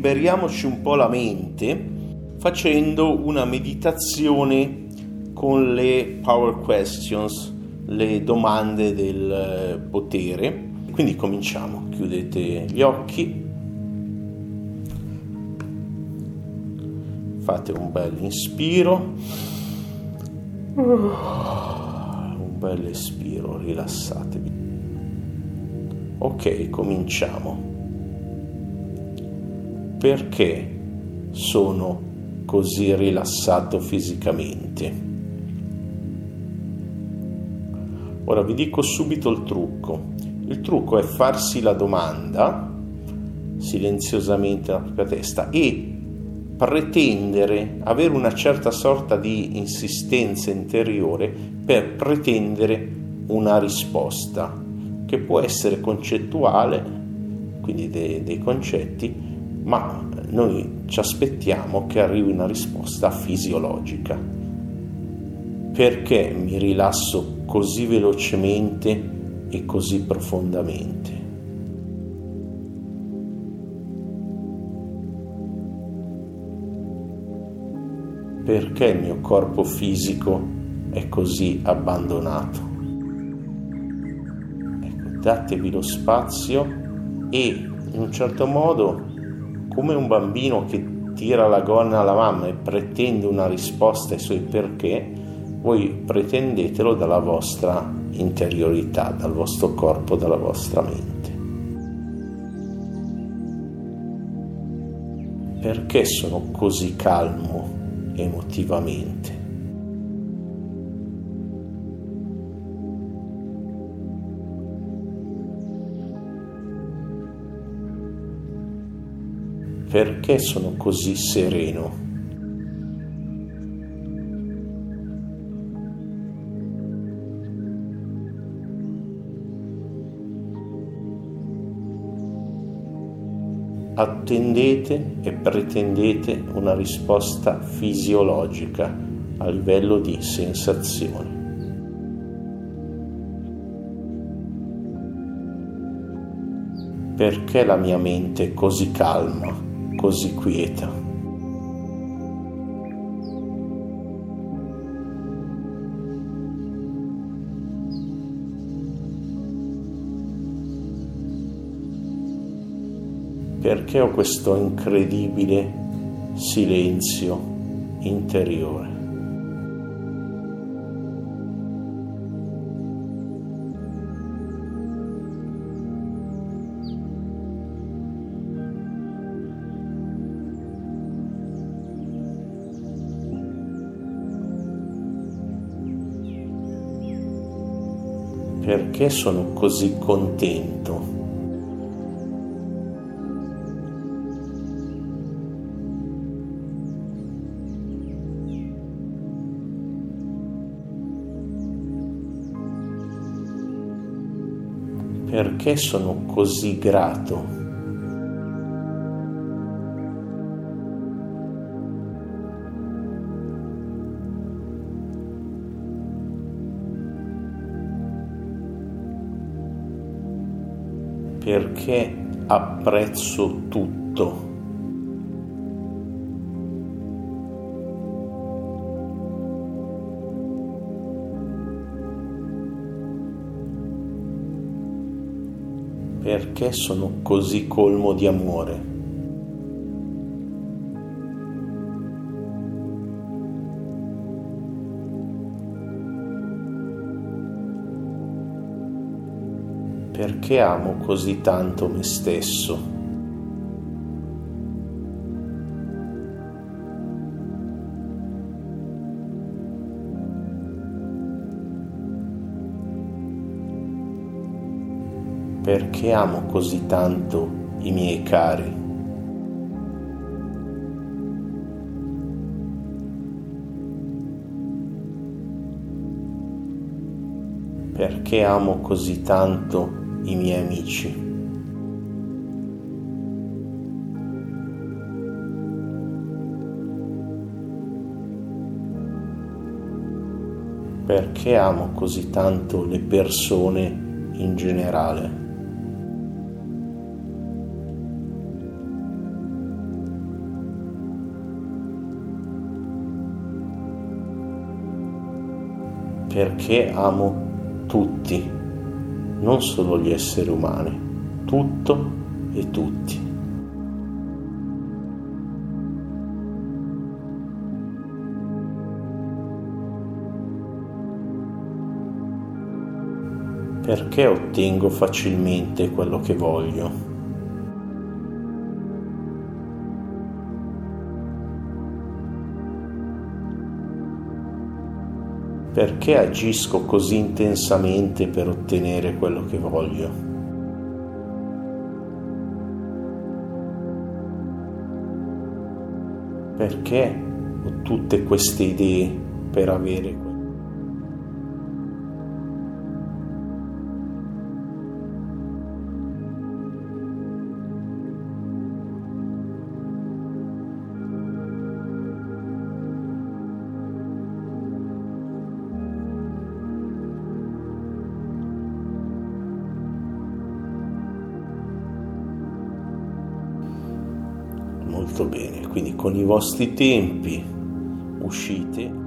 liberiamoci un po' la mente facendo una meditazione con le power questions, le domande del eh, potere. Quindi cominciamo, chiudete gli occhi, fate un bel inspiro, un bel espiro, rilassatevi. Ok, cominciamo. Perché sono così rilassato fisicamente. Ora vi dico subito il trucco. Il trucco è farsi la domanda silenziosamente nella propria testa e pretendere, avere una certa sorta di insistenza interiore per pretendere una risposta che può essere concettuale, quindi dei, dei concetti, ma noi ci aspettiamo che arrivi una risposta fisiologica. Perché mi rilasso così velocemente e così profondamente? Perché il mio corpo fisico è così abbandonato? Ecco, datevi lo spazio e in un certo modo come un bambino che tira la gonna alla mamma e pretende una risposta ai suoi perché, voi pretendetelo dalla vostra interiorità, dal vostro corpo, dalla vostra mente. Perché sono così calmo emotivamente? Perché sono così sereno? Attendete e pretendete una risposta fisiologica a livello di sensazioni. Perché la mia mente è così calma? Così quieta. Perché ho questo incredibile silenzio interiore? Perché sono così contento. Perché sono così grato. Perché apprezzo tutto. Perché sono così colmo di amore? Perché amo così tanto me stesso. Perché amo così tanto i miei cari. Perché amo così tanto i miei amici. Perché amo così tanto le persone in generale? Perché amo tutti non solo gli esseri umani, tutto e tutti. Perché ottengo facilmente quello che voglio? Perché agisco così intensamente per ottenere quello che voglio? Perché ho tutte queste idee per avere molto bene. Quindi con i vostri tempi uscite.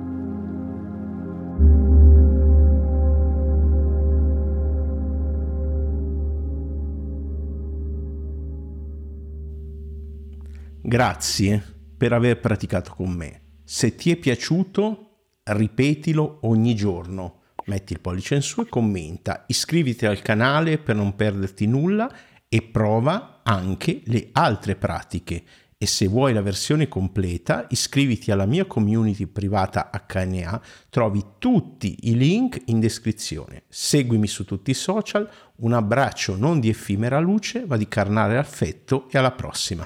Grazie per aver praticato con me. Se ti è piaciuto, ripetilo ogni giorno. Metti il pollice in su e commenta. Iscriviti al canale per non perderti nulla e prova anche le altre pratiche e se vuoi la versione completa iscriviti alla mia community privata HNA, trovi tutti i link in descrizione. Seguimi su tutti i social, un abbraccio non di effimera luce ma di carnale affetto e alla prossima.